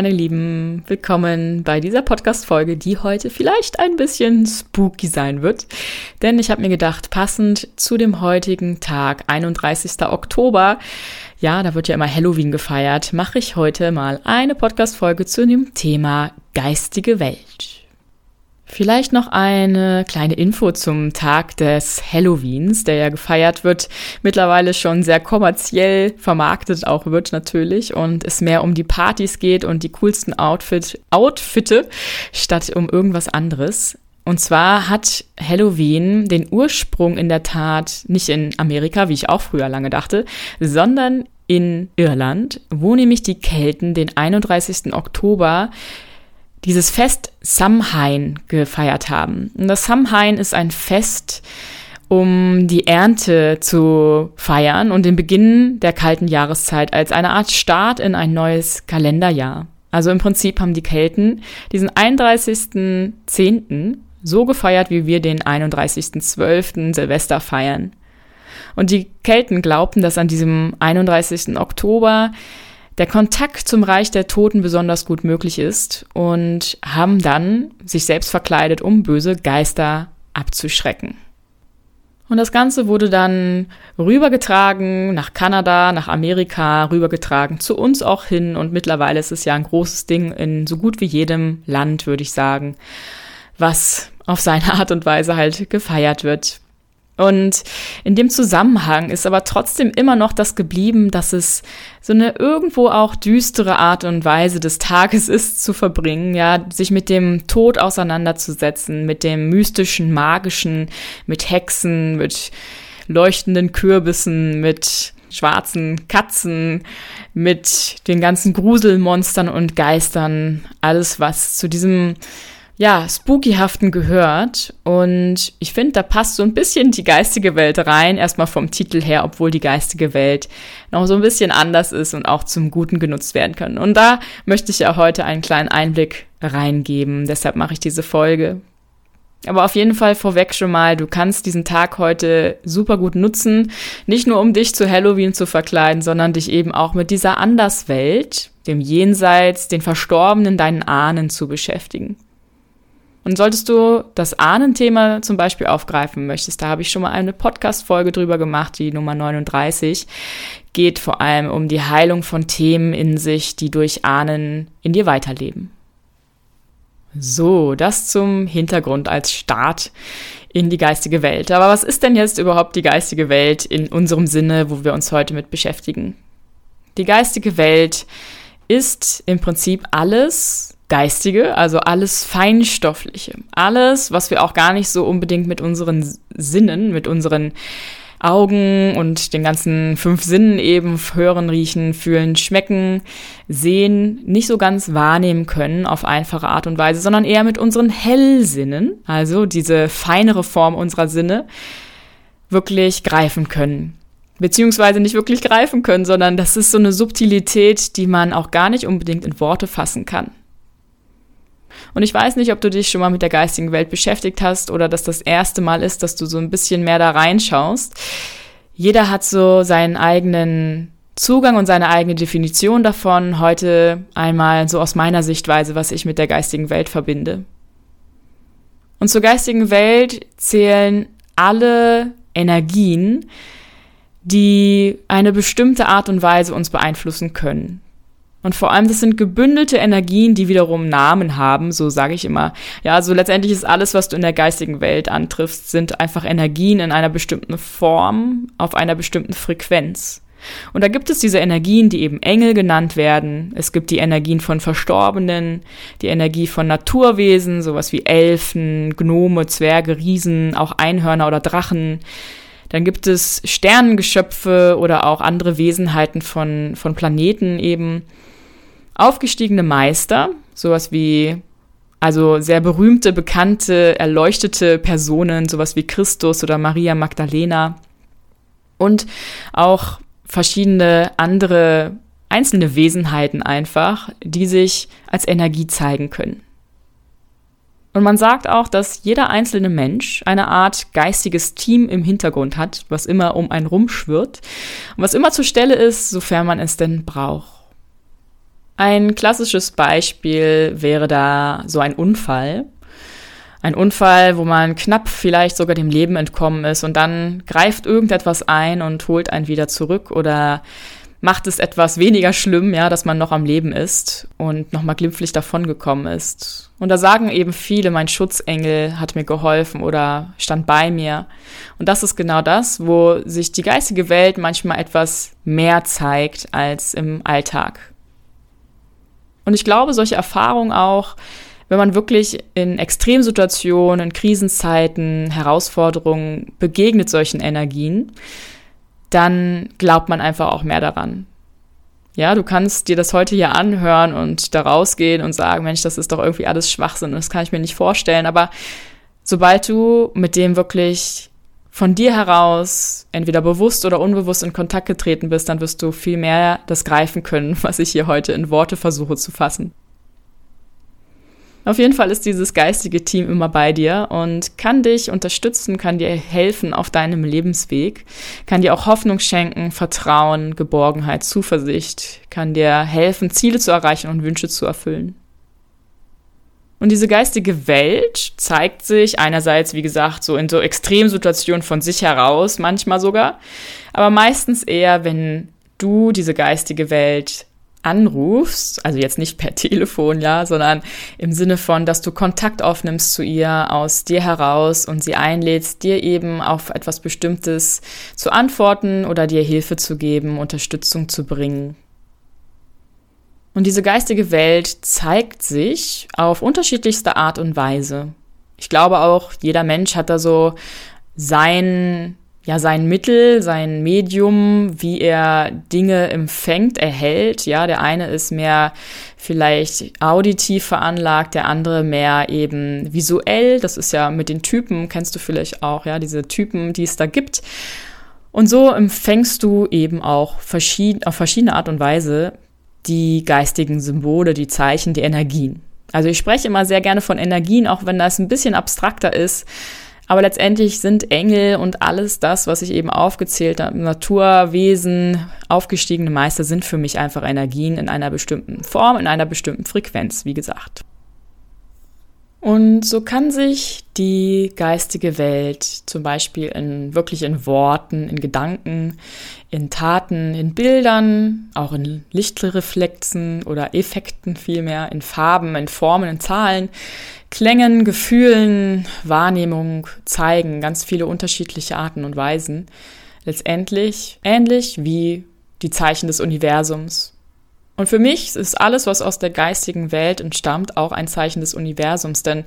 meine Lieben. Willkommen bei dieser Podcast-Folge, die heute vielleicht ein bisschen spooky sein wird. Denn ich habe mir gedacht, passend zu dem heutigen Tag, 31. Oktober, ja, da wird ja immer Halloween gefeiert, mache ich heute mal eine Podcast-Folge zu dem Thema geistige Welt. Vielleicht noch eine kleine Info zum Tag des Halloweens, der ja gefeiert wird, mittlerweile schon sehr kommerziell vermarktet auch wird natürlich und es mehr um die Partys geht und die coolsten Outfit, Outfitte statt um irgendwas anderes. Und zwar hat Halloween den Ursprung in der Tat nicht in Amerika, wie ich auch früher lange dachte, sondern in Irland, wo nämlich die Kelten den 31. Oktober dieses Fest Samhain gefeiert haben. Und das Samhain ist ein Fest, um die Ernte zu feiern und den Beginn der kalten Jahreszeit als eine Art Start in ein neues Kalenderjahr. Also im Prinzip haben die Kelten diesen 31.10. so gefeiert, wie wir den 31.12. Silvester feiern. Und die Kelten glaubten, dass an diesem 31. Oktober der Kontakt zum Reich der Toten besonders gut möglich ist und haben dann sich selbst verkleidet, um böse Geister abzuschrecken. Und das Ganze wurde dann rübergetragen nach Kanada, nach Amerika, rübergetragen zu uns auch hin. Und mittlerweile ist es ja ein großes Ding in so gut wie jedem Land, würde ich sagen, was auf seine Art und Weise halt gefeiert wird. Und in dem Zusammenhang ist aber trotzdem immer noch das geblieben, dass es so eine irgendwo auch düstere Art und Weise des Tages ist zu verbringen, ja, sich mit dem Tod auseinanderzusetzen, mit dem mystischen, magischen, mit Hexen, mit leuchtenden Kürbissen, mit schwarzen Katzen, mit den ganzen Gruselmonstern und Geistern, alles was zu diesem ja, spookyhaften gehört. Und ich finde, da passt so ein bisschen die geistige Welt rein, erstmal vom Titel her, obwohl die geistige Welt noch so ein bisschen anders ist und auch zum Guten genutzt werden kann. Und da möchte ich ja heute einen kleinen Einblick reingeben. Deshalb mache ich diese Folge. Aber auf jeden Fall vorweg schon mal, du kannst diesen Tag heute super gut nutzen, nicht nur um dich zu Halloween zu verkleiden, sondern dich eben auch mit dieser Anderswelt, dem Jenseits, den Verstorbenen, deinen Ahnen zu beschäftigen. Und solltest du das Ahnenthema zum Beispiel aufgreifen möchtest, da habe ich schon mal eine Podcast-Folge drüber gemacht, die Nummer 39, geht vor allem um die Heilung von Themen in sich, die durch Ahnen in dir weiterleben. So, das zum Hintergrund als Start in die geistige Welt. Aber was ist denn jetzt überhaupt die geistige Welt in unserem Sinne, wo wir uns heute mit beschäftigen? Die geistige Welt ist im Prinzip alles, Geistige, also alles Feinstoffliche. Alles, was wir auch gar nicht so unbedingt mit unseren Sinnen, mit unseren Augen und den ganzen fünf Sinnen eben hören, riechen, fühlen, schmecken, sehen, nicht so ganz wahrnehmen können auf einfache Art und Weise, sondern eher mit unseren Hellsinnen, also diese feinere Form unserer Sinne, wirklich greifen können beziehungsweise nicht wirklich greifen können, sondern das ist so eine Subtilität, die man auch gar nicht unbedingt in Worte fassen kann. Und ich weiß nicht, ob du dich schon mal mit der geistigen Welt beschäftigt hast oder dass das erste Mal ist, dass du so ein bisschen mehr da reinschaust. Jeder hat so seinen eigenen Zugang und seine eigene Definition davon. Heute einmal so aus meiner Sichtweise, was ich mit der geistigen Welt verbinde. Und zur geistigen Welt zählen alle Energien, die eine bestimmte Art und Weise uns beeinflussen können. Und vor allem, das sind gebündelte Energien, die wiederum Namen haben, so sage ich immer. Ja, also letztendlich ist alles, was du in der geistigen Welt antriffst, sind einfach Energien in einer bestimmten Form, auf einer bestimmten Frequenz. Und da gibt es diese Energien, die eben Engel genannt werden. Es gibt die Energien von Verstorbenen, die Energie von Naturwesen, sowas wie Elfen, Gnome, Zwerge, Riesen, auch Einhörner oder Drachen. Dann gibt es Sternengeschöpfe oder auch andere Wesenheiten von, von Planeten eben aufgestiegene Meister, sowas wie also sehr berühmte, bekannte, erleuchtete Personen, sowas wie Christus oder Maria Magdalena und auch verschiedene andere einzelne Wesenheiten einfach, die sich als Energie zeigen können. Und man sagt auch, dass jeder einzelne Mensch eine Art geistiges Team im Hintergrund hat, was immer um einen rumschwirrt und was immer zur Stelle ist, sofern man es denn braucht. Ein klassisches Beispiel wäre da so ein Unfall. Ein Unfall, wo man knapp vielleicht sogar dem Leben entkommen ist und dann greift irgendetwas ein und holt einen wieder zurück oder macht es etwas weniger schlimm, ja, dass man noch am Leben ist und nochmal glimpflich davongekommen ist. Und da sagen eben viele, mein Schutzengel hat mir geholfen oder stand bei mir. Und das ist genau das, wo sich die geistige Welt manchmal etwas mehr zeigt als im Alltag. Und ich glaube, solche Erfahrungen auch, wenn man wirklich in Extremsituationen, in Krisenzeiten, Herausforderungen begegnet solchen Energien, dann glaubt man einfach auch mehr daran. Ja, du kannst dir das heute hier anhören und da rausgehen und sagen, Mensch, das ist doch irgendwie alles Schwachsinn, das kann ich mir nicht vorstellen. Aber sobald du mit dem wirklich von dir heraus entweder bewusst oder unbewusst in Kontakt getreten bist, dann wirst du viel mehr das greifen können, was ich hier heute in Worte versuche zu fassen. Auf jeden Fall ist dieses geistige Team immer bei dir und kann dich unterstützen, kann dir helfen auf deinem Lebensweg, kann dir auch Hoffnung schenken, Vertrauen, Geborgenheit, Zuversicht, kann dir helfen, Ziele zu erreichen und Wünsche zu erfüllen. Und diese geistige Welt zeigt sich einerseits, wie gesagt, so in so Extremsituationen von sich heraus, manchmal sogar, aber meistens eher, wenn du diese geistige Welt anrufst, also jetzt nicht per Telefon, ja, sondern im Sinne von, dass du Kontakt aufnimmst zu ihr aus dir heraus und sie einlädst, dir eben auf etwas Bestimmtes zu antworten oder dir Hilfe zu geben, Unterstützung zu bringen. Und diese geistige Welt zeigt sich auf unterschiedlichste Art und Weise. Ich glaube auch, jeder Mensch hat da so sein ja sein Mittel, sein Medium, wie er Dinge empfängt, erhält. Ja, der eine ist mehr vielleicht auditiv veranlagt, der andere mehr eben visuell. Das ist ja mit den Typen, kennst du vielleicht auch, ja, diese Typen, die es da gibt. Und so empfängst du eben auch verschieden, auf verschiedene Art und Weise die geistigen Symbole, die Zeichen, die Energien. Also ich spreche immer sehr gerne von Energien, auch wenn das ein bisschen abstrakter ist aber letztendlich sind Engel und alles das, was ich eben aufgezählt habe, Naturwesen, aufgestiegene Meister, sind für mich einfach Energien in einer bestimmten Form, in einer bestimmten Frequenz, wie gesagt. Und so kann sich die geistige Welt zum Beispiel in wirklich in Worten, in Gedanken, in Taten, in Bildern, auch in Lichtreflexen oder Effekten vielmehr, in Farben, in Formen, in Zahlen, Klängen, Gefühlen, Wahrnehmung zeigen, ganz viele unterschiedliche Arten und Weisen. Letztendlich ähnlich wie die Zeichen des Universums. Und für mich ist alles, was aus der geistigen Welt entstammt, auch ein Zeichen des Universums, denn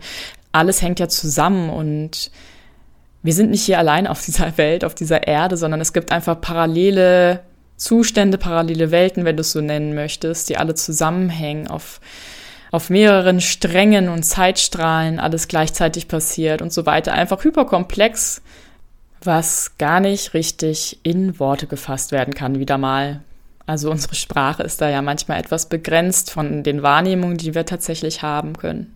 alles hängt ja zusammen und wir sind nicht hier allein auf dieser Welt, auf dieser Erde, sondern es gibt einfach parallele Zustände, parallele Welten, wenn du es so nennen möchtest, die alle zusammenhängen auf auf mehreren Strängen und Zeitstrahlen alles gleichzeitig passiert und so weiter. Einfach hyperkomplex, was gar nicht richtig in Worte gefasst werden kann, wieder mal. Also unsere Sprache ist da ja manchmal etwas begrenzt von den Wahrnehmungen, die wir tatsächlich haben können.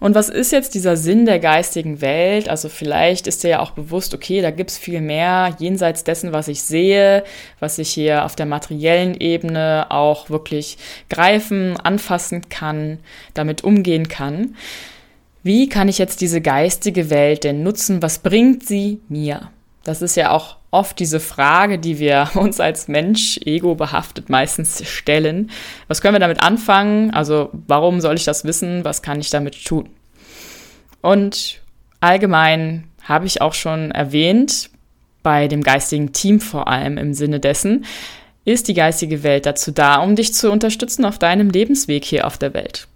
Und was ist jetzt dieser Sinn der geistigen Welt? Also vielleicht ist dir ja auch bewusst, okay, da gibt's viel mehr jenseits dessen, was ich sehe, was ich hier auf der materiellen Ebene auch wirklich greifen, anfassen kann, damit umgehen kann. Wie kann ich jetzt diese geistige Welt denn nutzen? Was bringt sie mir? Das ist ja auch oft diese Frage, die wir uns als Mensch ego behaftet meistens stellen. Was können wir damit anfangen? Also warum soll ich das wissen? Was kann ich damit tun? Und allgemein habe ich auch schon erwähnt, bei dem geistigen Team vor allem im Sinne dessen, ist die geistige Welt dazu da, um dich zu unterstützen auf deinem Lebensweg hier auf der Welt.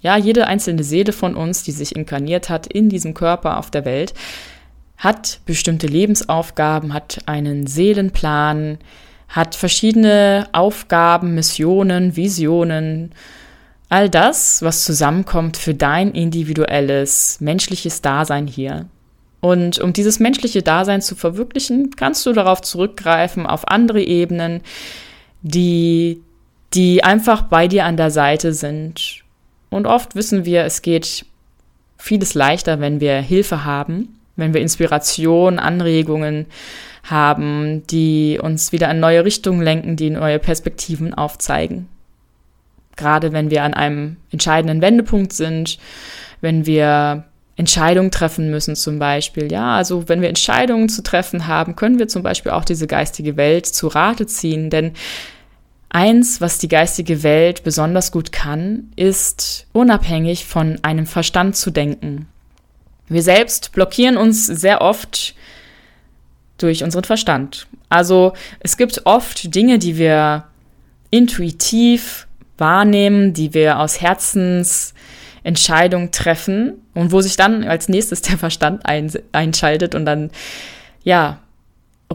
Ja, jede einzelne Seele von uns, die sich inkarniert hat in diesem Körper auf der Welt, hat bestimmte Lebensaufgaben, hat einen Seelenplan, hat verschiedene Aufgaben, Missionen, Visionen, all das, was zusammenkommt für dein individuelles menschliches Dasein hier. Und um dieses menschliche Dasein zu verwirklichen, kannst du darauf zurückgreifen, auf andere Ebenen, die, die einfach bei dir an der Seite sind. Und oft wissen wir, es geht vieles leichter, wenn wir Hilfe haben wenn wir Inspiration, Anregungen haben, die uns wieder in neue Richtungen lenken, die neue Perspektiven aufzeigen. Gerade wenn wir an einem entscheidenden Wendepunkt sind, wenn wir Entscheidungen treffen müssen zum Beispiel. Ja, also wenn wir Entscheidungen zu treffen haben, können wir zum Beispiel auch diese geistige Welt zu Rate ziehen, denn Eins, was die geistige Welt besonders gut kann, ist unabhängig von einem Verstand zu denken. Wir selbst blockieren uns sehr oft durch unseren Verstand. Also es gibt oft Dinge, die wir intuitiv wahrnehmen, die wir aus Herzensentscheidungen treffen und wo sich dann als nächstes der Verstand ein, einschaltet und dann, ja,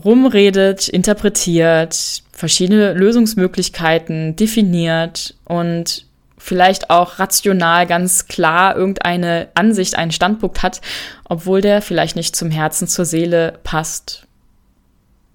rumredet, interpretiert, verschiedene Lösungsmöglichkeiten definiert und vielleicht auch rational ganz klar irgendeine Ansicht, einen Standpunkt hat, obwohl der vielleicht nicht zum Herzen, zur Seele passt.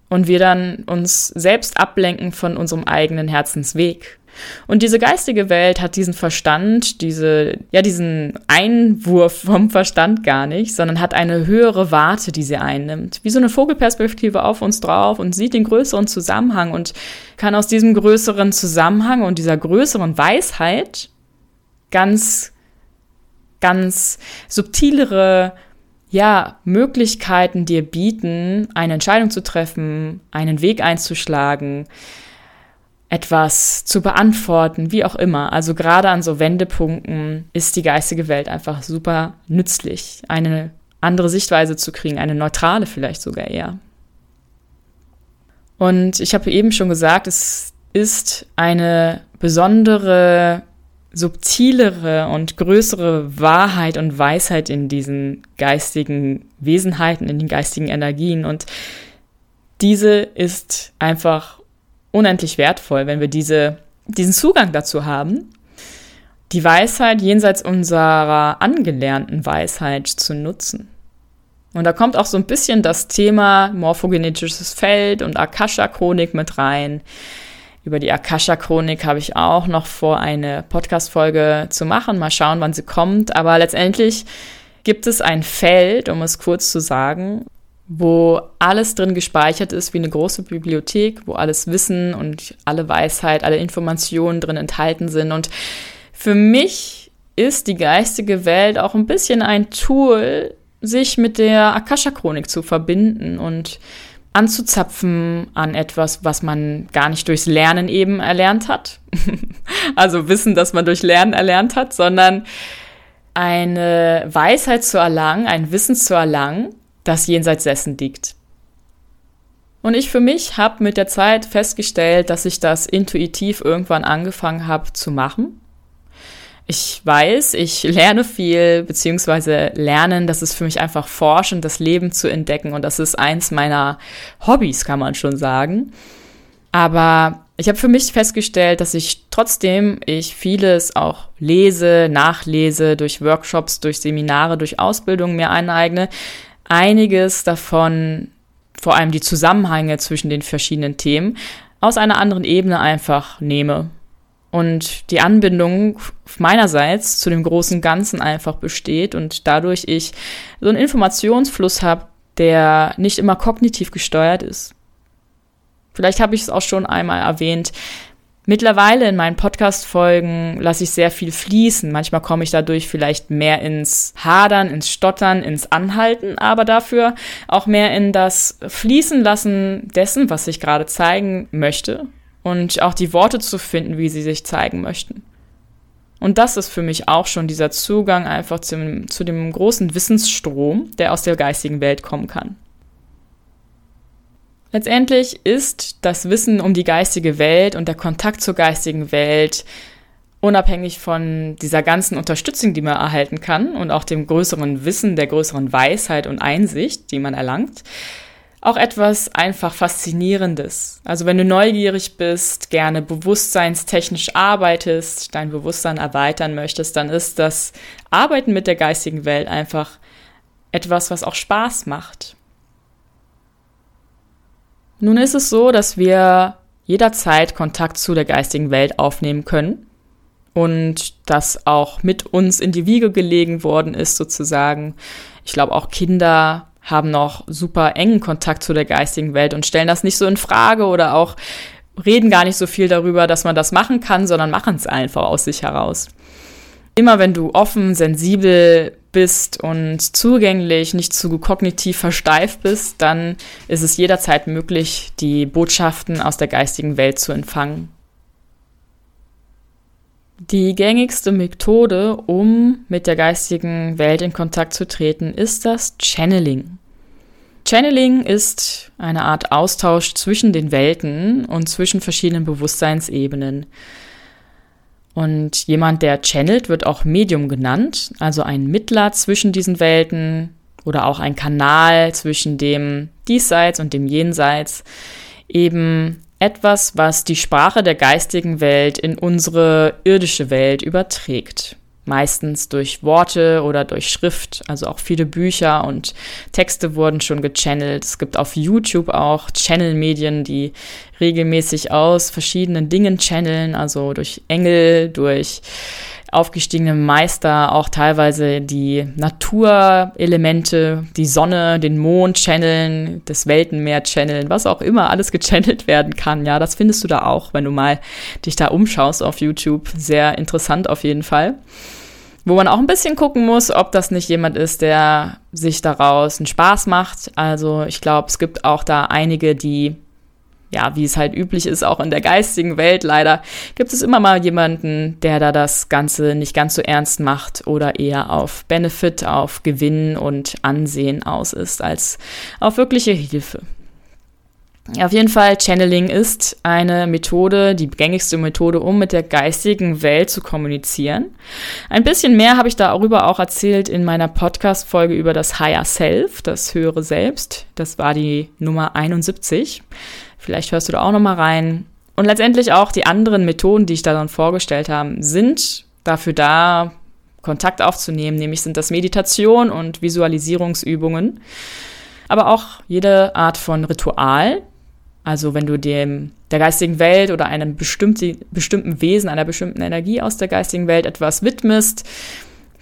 Und wir dann uns selbst ablenken von unserem eigenen Herzensweg. Und diese geistige Welt hat diesen Verstand, diese, ja, diesen Einwurf vom Verstand gar nicht, sondern hat eine höhere Warte, die sie einnimmt. Wie so eine Vogelperspektive auf uns drauf und sieht den größeren Zusammenhang und kann aus diesem größeren Zusammenhang und dieser größeren Weisheit ganz, ganz subtilere ja, Möglichkeiten dir bieten, eine Entscheidung zu treffen, einen Weg einzuschlagen, etwas zu beantworten, wie auch immer. Also gerade an so Wendepunkten ist die geistige Welt einfach super nützlich, eine andere Sichtweise zu kriegen, eine neutrale vielleicht sogar eher. Und ich habe eben schon gesagt, es ist eine besondere, subtilere und größere Wahrheit und Weisheit in diesen geistigen Wesenheiten, in den geistigen Energien. Und diese ist einfach unendlich wertvoll, wenn wir diese, diesen Zugang dazu haben, die Weisheit jenseits unserer angelernten Weisheit zu nutzen. Und da kommt auch so ein bisschen das Thema morphogenetisches Feld und Akasha-Chronik mit rein. Über die Akasha-Chronik habe ich auch noch vor, eine Podcast-Folge zu machen. Mal schauen, wann sie kommt. Aber letztendlich gibt es ein Feld, um es kurz zu sagen, wo alles drin gespeichert ist wie eine große Bibliothek, wo alles Wissen und alle Weisheit, alle Informationen drin enthalten sind. Und für mich ist die geistige Welt auch ein bisschen ein Tool, sich mit der Akasha-Chronik zu verbinden und anzuzapfen an etwas, was man gar nicht durchs Lernen eben erlernt hat. also Wissen, das man durch Lernen erlernt hat, sondern eine Weisheit zu erlangen, ein Wissen zu erlangen, das jenseits dessen liegt. Und ich für mich habe mit der Zeit festgestellt, dass ich das intuitiv irgendwann angefangen habe zu machen. Ich weiß, ich lerne viel, beziehungsweise lernen, das ist für mich einfach forschen, das Leben zu entdecken und das ist eins meiner Hobbys, kann man schon sagen. Aber ich habe für mich festgestellt, dass ich trotzdem ich vieles auch lese, nachlese, durch Workshops, durch Seminare, durch Ausbildungen mir aneigne, einiges davon, vor allem die Zusammenhänge zwischen den verschiedenen Themen, aus einer anderen Ebene einfach nehme. Und die Anbindung meinerseits zu dem großen Ganzen einfach besteht und dadurch ich so einen Informationsfluss habe, der nicht immer kognitiv gesteuert ist. Vielleicht habe ich es auch schon einmal erwähnt. Mittlerweile in meinen Podcast-Folgen lasse ich sehr viel fließen. Manchmal komme ich dadurch vielleicht mehr ins Hadern, ins Stottern, ins Anhalten, aber dafür auch mehr in das Fließen lassen dessen, was ich gerade zeigen möchte und auch die Worte zu finden, wie sie sich zeigen möchten. Und das ist für mich auch schon dieser Zugang einfach zu, zu dem großen Wissensstrom, der aus der geistigen Welt kommen kann. Letztendlich ist das Wissen um die geistige Welt und der Kontakt zur geistigen Welt unabhängig von dieser ganzen Unterstützung, die man erhalten kann und auch dem größeren Wissen, der größeren Weisheit und Einsicht, die man erlangt, auch etwas einfach Faszinierendes. Also wenn du neugierig bist, gerne bewusstseinstechnisch arbeitest, dein Bewusstsein erweitern möchtest, dann ist das Arbeiten mit der geistigen Welt einfach etwas, was auch Spaß macht. Nun ist es so, dass wir jederzeit Kontakt zu der geistigen Welt aufnehmen können und das auch mit uns in die Wiege gelegen worden ist sozusagen. Ich glaube auch Kinder haben noch super engen Kontakt zu der geistigen Welt und stellen das nicht so in Frage oder auch reden gar nicht so viel darüber, dass man das machen kann, sondern machen es einfach aus sich heraus. Immer wenn du offen, sensibel bist und zugänglich, nicht zu kognitiv versteift bist, dann ist es jederzeit möglich, die Botschaften aus der geistigen Welt zu empfangen. Die gängigste Methode, um mit der geistigen Welt in Kontakt zu treten, ist das Channeling. Channeling ist eine Art Austausch zwischen den Welten und zwischen verschiedenen Bewusstseinsebenen. Und jemand, der channelt, wird auch Medium genannt, also ein Mittler zwischen diesen Welten oder auch ein Kanal zwischen dem Diesseits und dem Jenseits. Eben etwas, was die Sprache der geistigen Welt in unsere irdische Welt überträgt meistens durch Worte oder durch Schrift. Also auch viele Bücher und Texte wurden schon gechannelt. Es gibt auf YouTube auch Channel-Medien, die regelmäßig aus verschiedenen Dingen channeln, also durch Engel, durch aufgestiegene Meister auch teilweise die Naturelemente, die Sonne, den Mond channeln, das Weltenmeer channeln, was auch immer alles gechannelt werden kann. Ja, das findest du da auch, wenn du mal dich da umschaust auf YouTube. Sehr interessant auf jeden Fall. Wo man auch ein bisschen gucken muss, ob das nicht jemand ist, der sich daraus einen Spaß macht. Also ich glaube, es gibt auch da einige, die ja, wie es halt üblich ist, auch in der geistigen Welt leider, gibt es immer mal jemanden, der da das Ganze nicht ganz so ernst macht oder eher auf Benefit, auf Gewinn und Ansehen aus ist, als auf wirkliche Hilfe. Auf jeden Fall, Channeling ist eine Methode, die gängigste Methode, um mit der geistigen Welt zu kommunizieren. Ein bisschen mehr habe ich darüber auch erzählt in meiner Podcast-Folge über das Higher Self, das höhere Selbst. Das war die Nummer 71. Vielleicht hörst du da auch nochmal rein. Und letztendlich auch die anderen Methoden, die ich da dann vorgestellt habe, sind dafür da, Kontakt aufzunehmen, nämlich sind das Meditation und Visualisierungsübungen, aber auch jede Art von Ritual. Also wenn du dem der geistigen Welt oder einem bestimmte, bestimmten Wesen, einer bestimmten Energie aus der geistigen Welt etwas widmest,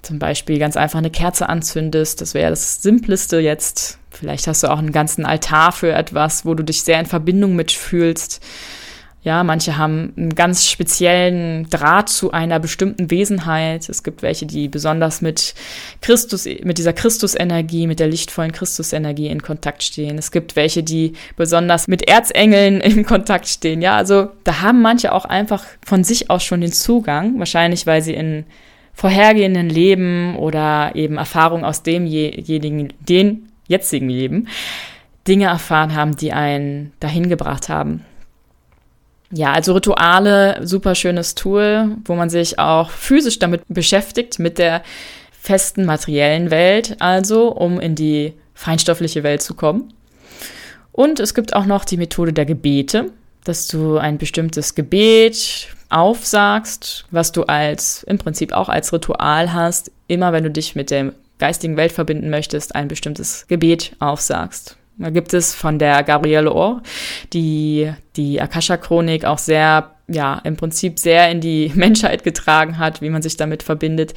zum Beispiel ganz einfach eine Kerze anzündest, das wäre das Simpleste jetzt Vielleicht hast du auch einen ganzen Altar für etwas, wo du dich sehr in Verbindung mitfühlst. Ja, manche haben einen ganz speziellen Draht zu einer bestimmten Wesenheit. Es gibt welche, die besonders mit Christus, mit dieser Christusenergie, mit der lichtvollen Christusenergie in Kontakt stehen. Es gibt welche, die besonders mit Erzengeln in Kontakt stehen. Ja, also da haben manche auch einfach von sich aus schon den Zugang, wahrscheinlich weil sie in vorhergehenden Leben oder eben Erfahrungen aus demjenigen, den jetzigen Leben Dinge erfahren haben, die einen dahin gebracht haben. Ja, also Rituale, super schönes Tool, wo man sich auch physisch damit beschäftigt, mit der festen materiellen Welt, also um in die feinstoffliche Welt zu kommen. Und es gibt auch noch die Methode der Gebete, dass du ein bestimmtes Gebet aufsagst, was du als im Prinzip auch als Ritual hast, immer wenn du dich mit der geistigen Welt verbinden möchtest, ein bestimmtes Gebet aufsagst. Da gibt es von der Gabriele Ohr, die die Akasha-Chronik auch sehr, ja, im Prinzip sehr in die Menschheit getragen hat, wie man sich damit verbindet,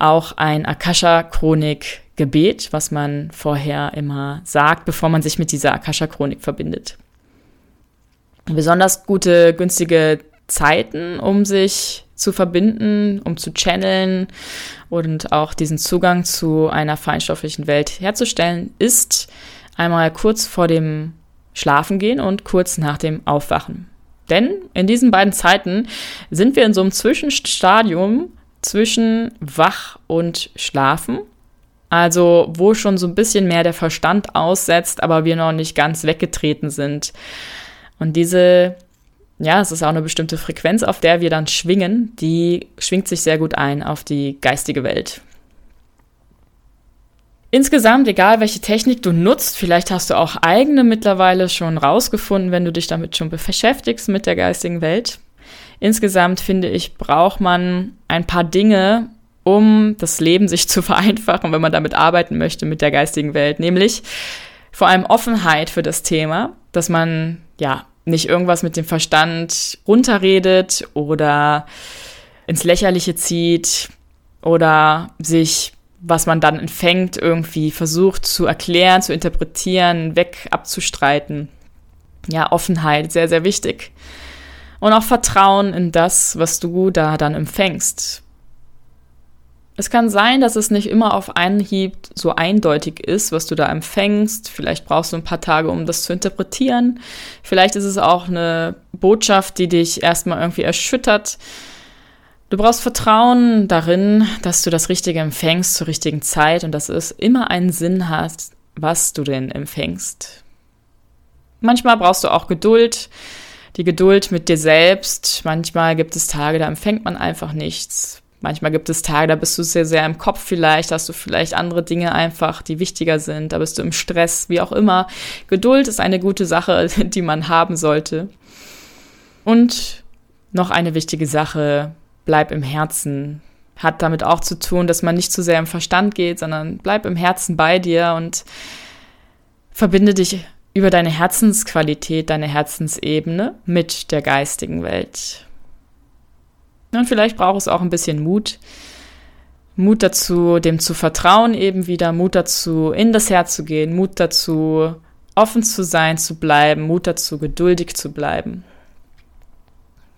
auch ein Akasha-Chronik-Gebet, was man vorher immer sagt, bevor man sich mit dieser Akasha-Chronik verbindet. Besonders gute, günstige Zeiten, um sich zu verbinden, um zu channeln und auch diesen Zugang zu einer feinstofflichen Welt herzustellen, ist einmal kurz vor dem Schlafengehen und kurz nach dem Aufwachen. Denn in diesen beiden Zeiten sind wir in so einem Zwischenstadium zwischen Wach und Schlafen. Also wo schon so ein bisschen mehr der Verstand aussetzt, aber wir noch nicht ganz weggetreten sind. Und diese ja, es ist auch eine bestimmte Frequenz, auf der wir dann schwingen, die schwingt sich sehr gut ein auf die geistige Welt. Insgesamt, egal welche Technik du nutzt, vielleicht hast du auch eigene mittlerweile schon rausgefunden, wenn du dich damit schon beschäftigst mit der geistigen Welt. Insgesamt finde ich, braucht man ein paar Dinge, um das Leben sich zu vereinfachen, wenn man damit arbeiten möchte mit der geistigen Welt, nämlich vor allem Offenheit für das Thema, dass man ja nicht irgendwas mit dem Verstand runterredet oder ins Lächerliche zieht oder sich was man dann empfängt, irgendwie versucht zu erklären, zu interpretieren, weg abzustreiten. Ja, Offenheit, sehr, sehr wichtig. Und auch Vertrauen in das, was du da dann empfängst. Es kann sein, dass es nicht immer auf einen Hieb so eindeutig ist, was du da empfängst. Vielleicht brauchst du ein paar Tage, um das zu interpretieren. Vielleicht ist es auch eine Botschaft, die dich erstmal irgendwie erschüttert. Du brauchst Vertrauen darin, dass du das Richtige empfängst zur richtigen Zeit und dass es immer einen Sinn hat, was du denn empfängst. Manchmal brauchst du auch Geduld, die Geduld mit dir selbst. Manchmal gibt es Tage, da empfängt man einfach nichts. Manchmal gibt es Tage, da bist du sehr, sehr im Kopf vielleicht, hast du vielleicht andere Dinge einfach, die wichtiger sind, da bist du im Stress, wie auch immer. Geduld ist eine gute Sache, die man haben sollte. Und noch eine wichtige Sache, bleib im Herzen. Hat damit auch zu tun, dass man nicht zu sehr im Verstand geht, sondern bleib im Herzen bei dir und verbinde dich über deine Herzensqualität, deine Herzensebene mit der geistigen Welt. Und vielleicht braucht es auch ein bisschen Mut. Mut dazu, dem zu vertrauen eben wieder, Mut dazu, in das Herz zu gehen, Mut dazu, offen zu sein, zu bleiben, Mut dazu, geduldig zu bleiben.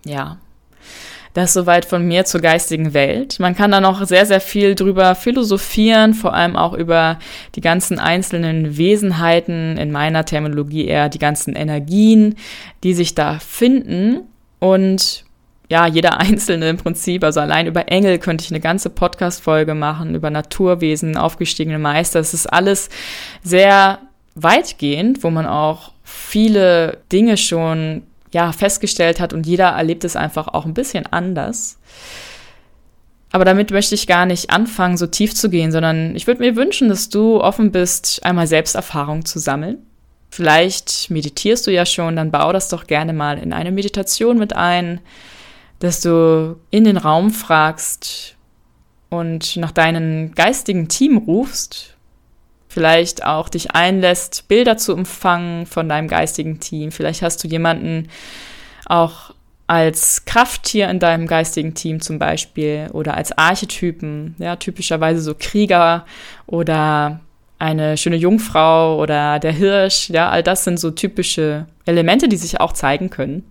Ja, das soweit von mir zur geistigen Welt. Man kann da noch sehr, sehr viel drüber philosophieren, vor allem auch über die ganzen einzelnen Wesenheiten, in meiner Terminologie eher die ganzen Energien, die sich da finden. Und ja, jeder Einzelne im Prinzip, also allein über Engel könnte ich eine ganze Podcast-Folge machen, über Naturwesen, aufgestiegene Meister. Es ist alles sehr weitgehend, wo man auch viele Dinge schon ja, festgestellt hat und jeder erlebt es einfach auch ein bisschen anders. Aber damit möchte ich gar nicht anfangen, so tief zu gehen, sondern ich würde mir wünschen, dass du offen bist, einmal Selbsterfahrung zu sammeln. Vielleicht meditierst du ja schon, dann bau das doch gerne mal in eine Meditation mit ein, dass du in den Raum fragst und nach deinem geistigen Team rufst vielleicht auch dich einlässt, Bilder zu empfangen von deinem geistigen Team. Vielleicht hast du jemanden auch als Krafttier in deinem geistigen Team zum Beispiel oder als Archetypen, ja, typischerweise so Krieger oder eine schöne Jungfrau oder der Hirsch, ja, all das sind so typische Elemente, die sich auch zeigen können.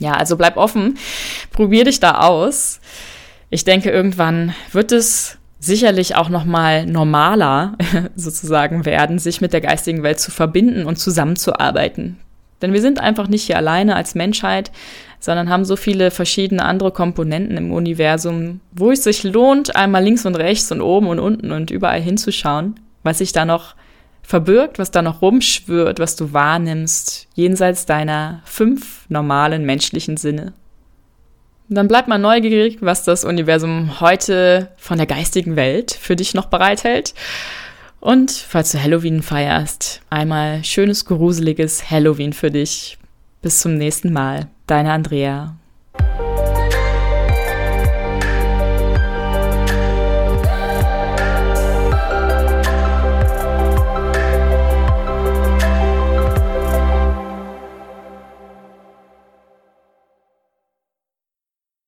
Ja, also bleib offen, probier dich da aus. Ich denke, irgendwann wird es sicherlich auch noch mal normaler sozusagen werden, sich mit der geistigen Welt zu verbinden und zusammenzuarbeiten. Denn wir sind einfach nicht hier alleine als Menschheit, sondern haben so viele verschiedene andere Komponenten im Universum, wo es sich lohnt, einmal links und rechts und oben und unten und überall hinzuschauen, was sich da noch verbirgt, was da noch rumschwirrt, was du wahrnimmst, jenseits deiner fünf normalen menschlichen Sinne. Dann bleib mal neugierig, was das Universum heute von der geistigen Welt für dich noch bereithält. Und falls du Halloween feierst, einmal schönes, gruseliges Halloween für dich. Bis zum nächsten Mal. Deine Andrea.